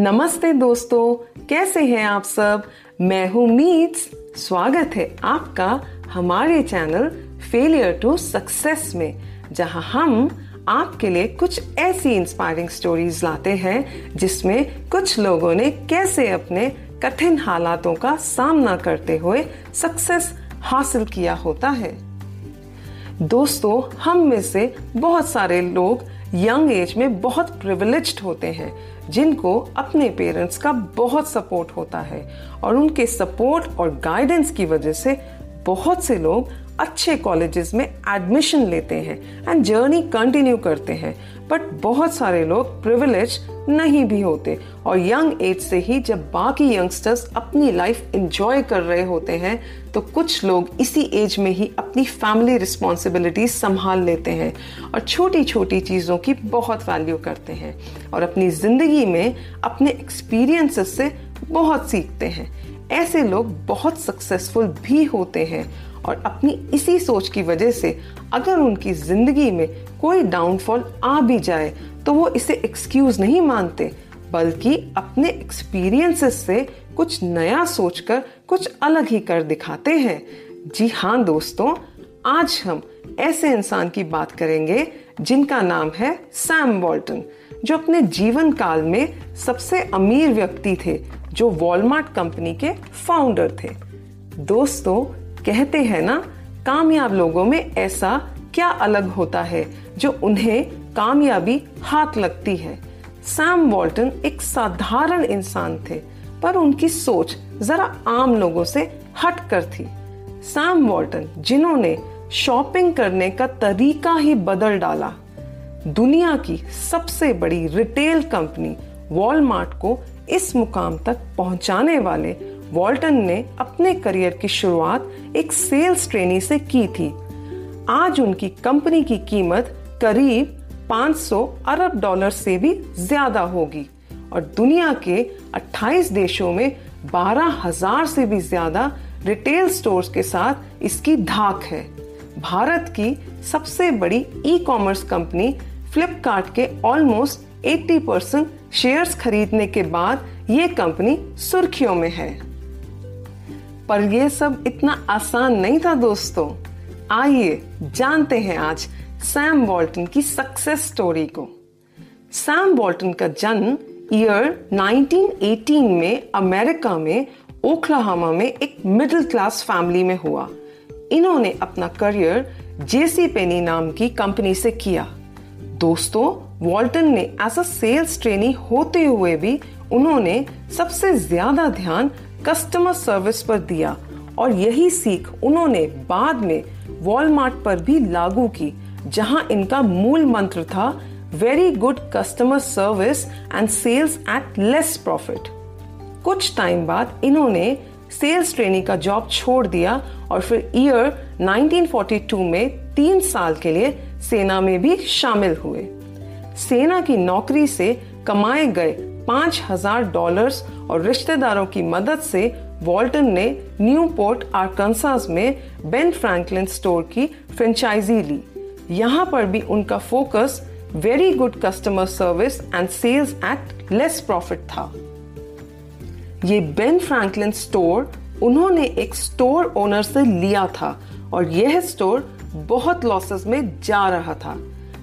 नमस्ते दोस्तों, कैसे हैं आप सब? मैं हूँ मीट्स स्वागत है आपका हमारे चैनल फेलियर टू सक्सेस में, जहाँ हम आपके लिए कुछ ऐसी इंस्पायरिंग स्टोरीज लाते हैं, जिसमें कुछ लोगों ने कैसे अपने कठिन हालातों का सामना करते हुए सक्सेस हासिल किया होता है। दोस्तों, हम में से बहुत सारे लोग यंग एज में बहुत प्रिविलेज होते हैं, जिनको अपने पेरेंट्स का बहुत सपोर्ट होता है और उनके सपोर्ट और गाइडेंस की वजह से बहुत से लोग अच्छे कॉलेजेस में एडमिशन लेते हैं एंड जर्नी कंटिन्यू करते हैं। बट बहुत सारे लोग प्रिविलेज नहीं भी होते। और यंग एज से ही जब बाकी यंगस्टर्स अपनी लाइफ इंजॉय कर रहे होते हैं तो कुछ लोग इसी एज में ही अपनी फैमिली रिस्पॉन्सिबिलिटी संभाल लेते हैं और छोटी छोटी चीज़ों की बहुत वैल्यू करते हैं और अपनी ज़िंदगी में अपने एक्सपीरियंसेस से बहुत सीखते हैं। ऐसे लोग बहुत सक्सेसफुल भी होते हैं और अपनी इसी सोच की वजह से अगर उनकी ज़िंदगी में कोई डाउनफॉल आ भी जाए तो वो इसे एक्सक्यूज नहीं मानते, बल्कि अपने एक्सपीरियंसेस से कुछ नया सोचकर कुछ अलग ही कर दिखाते हैं। जी हाँ दोस्तों, आज हम ऐसे इंसान की बात करेंगे जिनका नाम है सैम वॉल्टन जो अपने जीवन काल में सबसे अमीर व्यक्ति थे, जो वॉलमार्ट कंपनी के फाउंडर थे। दोस्तों कहते हैं ना, कामयाब लोगों में ऐसा क्या अलग होता है जो उन्हें कामयाबी हाथ लगती है? सैम वॉल्टन एक साधारण इंसान थे, पर उनकी सोच जरा आम लोगों से हट कर थी। सैम वॉल्टन, जिन्होंने शॉपिंग करने का तरीका ही बदल डाला, दुनिया की सबसे बड़ी रिटेल कंपनी वॉलमार्ट को इस मुकाम तक पहुँचाने वाले वॉल्टन ने अपने करियर की शुरुआत एक सेल्स ट्रेनी से की थी। आज उनकी कंपनी की कीमत करीब 500 अरब डॉलर से भी ज़्यादा होगी और दुनिया के 28 देशों में बारह हज़ार से भी ज़्यादा रिटेल स्टोर्स के साथ इसकी धाक है। भारत की सबसे बड़ी ई कॉमर्स कंपनी फ्लिपकार्ट के ऑलमोस्ट 80 परसेंट शेयर खरीदने के बाद ये कंपनी सुर्खियों में है। पर यह सब इतना आसान नहीं था दोस्तों। आइए जानते हैं आज सैम वॉल्टन की सक्सेस स्टोरी को। सैम वॉल्टन का जन्म ईयर 1918 में अमेरिका में ओखलाहामा में एक मिडिल क्लास फैमिली में हुआ। इन्होंने अपना करियर जेसी पेनी नाम की कंपनी से किया। दोस्तों, वॉल्टन ने एज अ सेल्स ट्रेनी होते हुए भी उन्होंने सबसे ज़्यादा ध्यान कस्टमर सर्विस पर दिया और यही सीख उन्होंने बाद में वॉलमार्ट पर भी लागू की, जहाँ इनका मूल मंत्र था very good customer service and sales at less profit कुछ टाइम बाद इन्होंने सेल्स ट्रेनिंग का जॉब छोड़ दिया और फिर ईयर 1942 में तीन साल के लिए सेना में भी शामिल हुए। सेना की नौकरी से कमाए गए पाँच हज़ार डॉलर्स और रिश्तेदारों की मदद से वॉल्टन ने न्यू पोर्ट आर्कनसास में बेन फ्रैंकलिन स्टोर की फ्रेंचाइजी ली। यहाँ पर भी उनका focus very good customer service and sales at less profit था। ये बेन फ्रैंकलिन स्टोर उन्होंने एक स्टोर ओनर से लिया था और यह स्टोर बहुत लॉसेस में जा रहा था।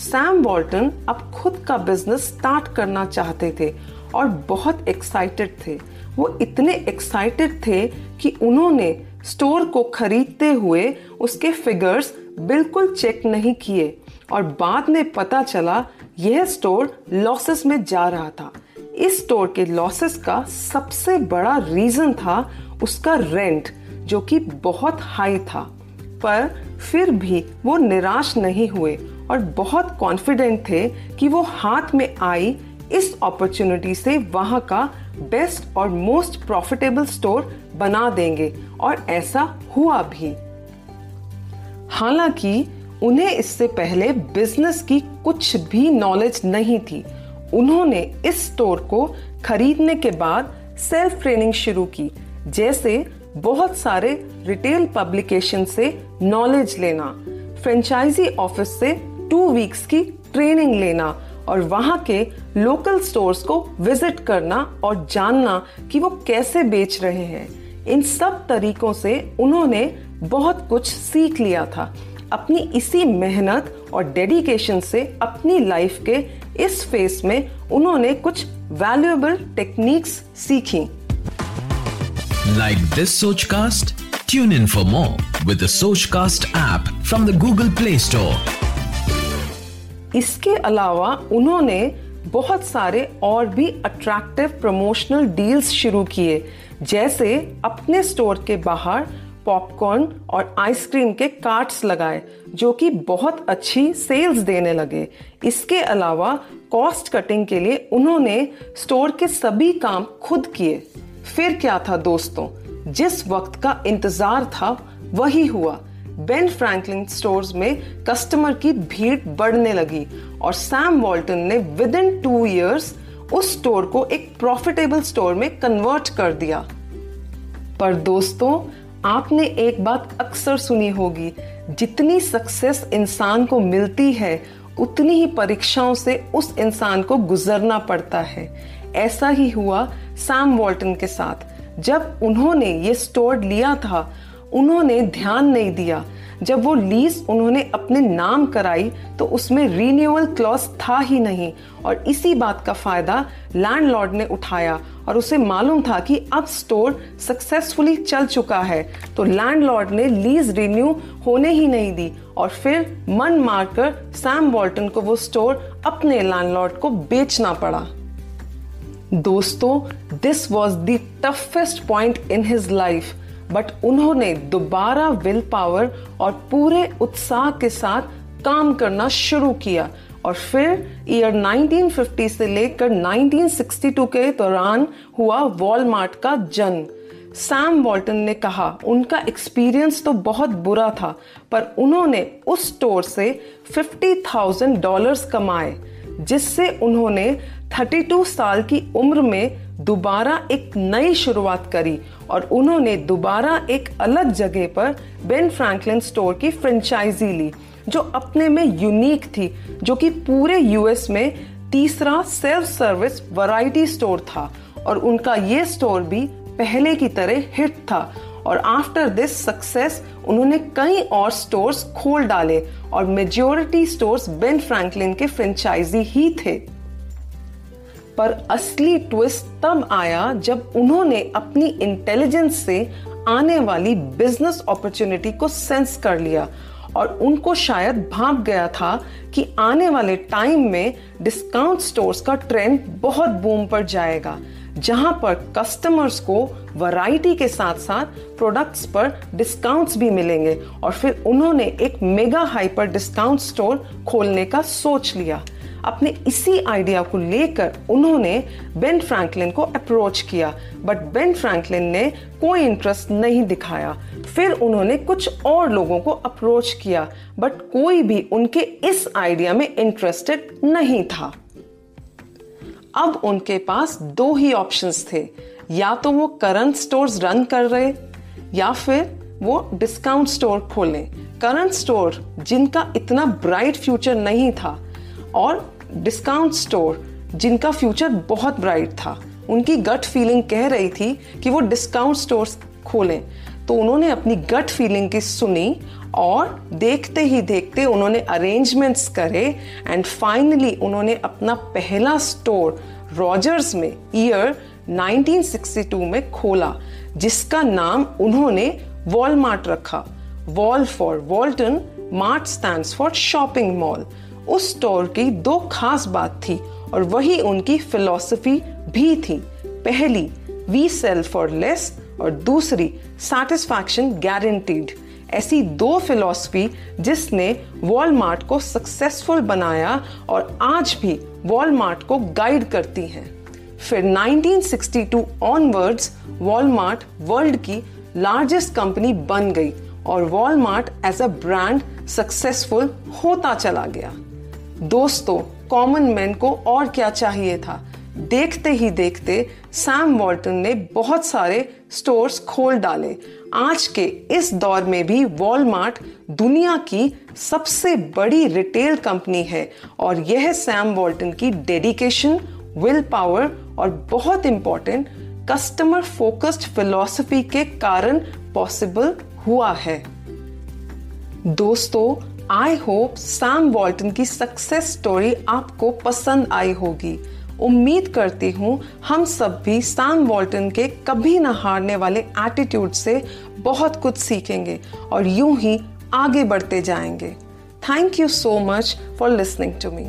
सैम वॉल्टन अब खुद का बिज़नेस स्टार्ट करना चाहते थे और बहुत एक्साइटेड थे। वो इतने एक्साइटेड थे कि उन्होंने स्टोर को खरीदते हुए उसके फिगर्स बिल्कुल चेक नहीं किए। और बाद में पता चला, यह स्टोर लॉसेस में जा रहा था। इस स्टोर के लॉसेस का सबसे बड़ा रीजन था उसका रेंट जो कि बहुत हाई था। पर फिर भी वो निराश नहीं हुए और बहुत कॉन्फिडेंट थे कि वो हाथ में आई इस अपॉर्चुनिटी से वहाँ का बेस्ट और मोस्ट प्रॉफिटेबल स्टोर बना देंगे, और ऐसा हुआ भी। हालाँकि, उन्हें इससे पहले बिज़नेस की कुछ भी नॉलेज नहीं थी। उन्होंने इस स्टोर को खरीदने के बाद सेल्फ ट्रेनिंग शुरू की, जैसे बहुत सारे रिटेल पब्लिकेशन से नॉलेज लेना फ्रेंचाइजी ऑफ़िस से टू वीक्स की ट्रेनिंग लेना और वहाँ के लोकल स्टोर्स को विज़िट करना और जानना कि वो कैसे बेच रहे हैं। इन सब तरीकों से उन्होंने बहुत कुछ सीख लिया था। अपनी इसी मेहनत और डेडिकेशन से अपनी लाइफ के इस फेस में उन्होंने कुछ वैल्यूएबल टेक्निक्स सीखी। Like this Sochcast tune in for more with the Sochcast app from the Google Play Store इसके अलावा उन्होंने बहुत सारे और भी अट्रैक्टिव प्रमोशनल डील्स शुरू किए, जैसे अपने स्टोर के बाहर पॉपकॉर्न और आइसक्रीम के कार्ट्स लगाए, जो कि बहुत अच्छी सेल्स देने लगे। इसके अलावा कॉस्ट कटिंग के लिए उन्होंने स्टोर के सभी काम खुद किए। फिर क्या था दोस्तों? जिस वक्त का इंतज़ार था, वही हुआ। बेन फ्रैंकलिन स्टोर्स में कस्टमर की भीड़ बढ़ने लगी और सैम वॉल्टन ने विद इन टू ईयर्स उस स्टोर को एक प्रॉफिटेबल स्टोर में कन्वर्ट कर दिया। पर दोस्तों, आपने एक बात अक्सर सुनी होगी, जितनी सक्सेस इंसान को मिलती है, उतनी ही परीक्षाओं से उस इंसान को गुजरना पड़ता है। ऐसा ही हुआ सैम वॉल्टन के साथ। जब उन्होंने ये स्टोर लिया था उन्होंने ध्यान नहीं दिया। जब वो लीज उन्होंने अपने नाम कराई तो उसमें रीन्यूअल क्लॉज था ही नहीं। और इसी बात का फ़ायदा लैंडलॉर्ड ने उठाया। और उसे मालूम था कि अब स्टोर सक्सेसफुली चल चुका है। तो लैंडलॉर्ड ने लीज रिन्यू होने ही नहीं दी। और फिर मन मारकर सैम वॉल्टन को वो स्टोर अपने लैंडलॉर्ड को बेचना पड़ा। दोस्तों this was the toughest point in his life but उन्होंने दोबारा विल पावर और पूरे उत्साह के साथ काम करना शुरू किया। और फिर ईयर 1950 से लेकर 1962 के दौरान हुआ वॉलमार्ट का जन्म। सैम वॉल्टन ने कहा उनका एक्सपीरियंस तो बहुत बुरा था पर उन्होंने उस स्टोर से 50,000 डॉलर्स कमाए जिससे उन्होंने 32 साल की उम्र में दोबारा एक नई शुरुआत करी और उन्होंने दोबारा एक अलग जगह पर बेन फ्रैंकलिन स्टोर की फ्रेंचाइजी ली, जो अपने में यूनिक थी, जो कि पूरे यूएस में तीसरा सेल्फ सर्विस वैरायटी स्टोर था और उनका ये स्टोर भी पहले की तरह हिट था और आफ्टर दिस सक्सेस उन्होंने कई और स्टोर्स खोल डाले और मेजोरिटी स्टोर्स बेन फ्रैंकलिन के फ्रेंचाइजी ही थे। पर असली ट्विस्ट तब आया जब उन्होंने अपनी इंटेलिजेंस से आने वाली बिज़नेस अपॉर्चुनिटी को सेंस कर लिया। और उनको शायद भाप गया था कि आने वाले टाइम में डिस्काउंट स्टोर्स का ट्रेंड बहुत बूम पर जाएगा, जहाँ पर कस्टमर्स को वैरायटी के साथ साथ प्रोडक्ट्स पर डिस्काउंट्स भी मिलेंगे। और फिर उन्होंने एक मेगा हाइपर डिस्काउंट स्टोर खोलने का सोच लिया। अपने इसी आइडिया को लेकर उन्होंने बेन फ्रैंकलिन को अप्रोच किया। बट बेन फ्रैंकलिन ने कोई इंटरेस्ट नहीं दिखाया। फिर उन्होंने कुछ और लोगों को अप्रोच किया बट कोई भी उनके इस आइडिया में इंटरेस्टेड नहीं था। अब उनके पास दो ही ऑप्शंस थे। या तो वो करंट स्टोर्स रन कर रहे, या फिर वो डिस्काउंट स्टोर खोलें। करंट स्टोर जिनका इतना ब्राइट फ्यूचर नहीं था और डिस्काउंट स्टोर जिनका फ्यूचर बहुत ब्राइट था, उनकी गट फीलिंग कह रही थी कि वो डिस्काउंट स्टोर खोलें। तो उन्होंने अपनी गट फीलिंग की सुनी और देखते ही देखते उन्होंने अरेंजमेंट्स करे एंड फाइनली उन्होंने अपना पहला स्टोर रॉजर्स में ईयर 1962 में खोला, जिसका नाम उन्होंने वॉलमार्ट रखा। Wal for Walton Mart stand for shopping mall उस स्टोर की दो खास बात थी और वही उनकी फिलॉसफी भी थी। पहली वी सेल फॉर लेस और दूसरी सेटिस्फैक्शन गारंटीड ऐसी दो फिलॉसफी जिसने वॉलमार्ट को सक्सेसफुल बनाया और आज भी वॉलमार्ट को गाइड करती हैं। फिर 1962 ऑनवर्ड्स वॉलमार्ट वर्ल्ड की लार्जेस्ट कंपनी बन गई और Walmart as a brand successful होता चला गया। दोस्तों कॉमन मैन को और क्या चाहिए था? देखते ही देखते सैम वॉल्टन ने बहुत सारे स्टोर्स खोल डाले। आज के इस दौर में भी वॉलमार्ट दुनिया की सबसे बड़ी रिटेल कंपनी है और यह सैम वॉल्टन की डेडिकेशन विल पावर और बहुत इंपॉर्टेंट कस्टमर फोकस्ड फिलॉसफी के कारण पॉसिबल हुआ है। दोस्तों आई होप सैम वॉल्टन की सक्सेस स्टोरी आपको पसंद आई होगी। उम्मीद करती हूँ हम सब भी सैम वॉल्टन के कभी ना हारने वाले एटीट्यूड से बहुत कुछ सीखेंगे और यूँ ही आगे बढ़ते जाएँगे। Thank you so much for listening to me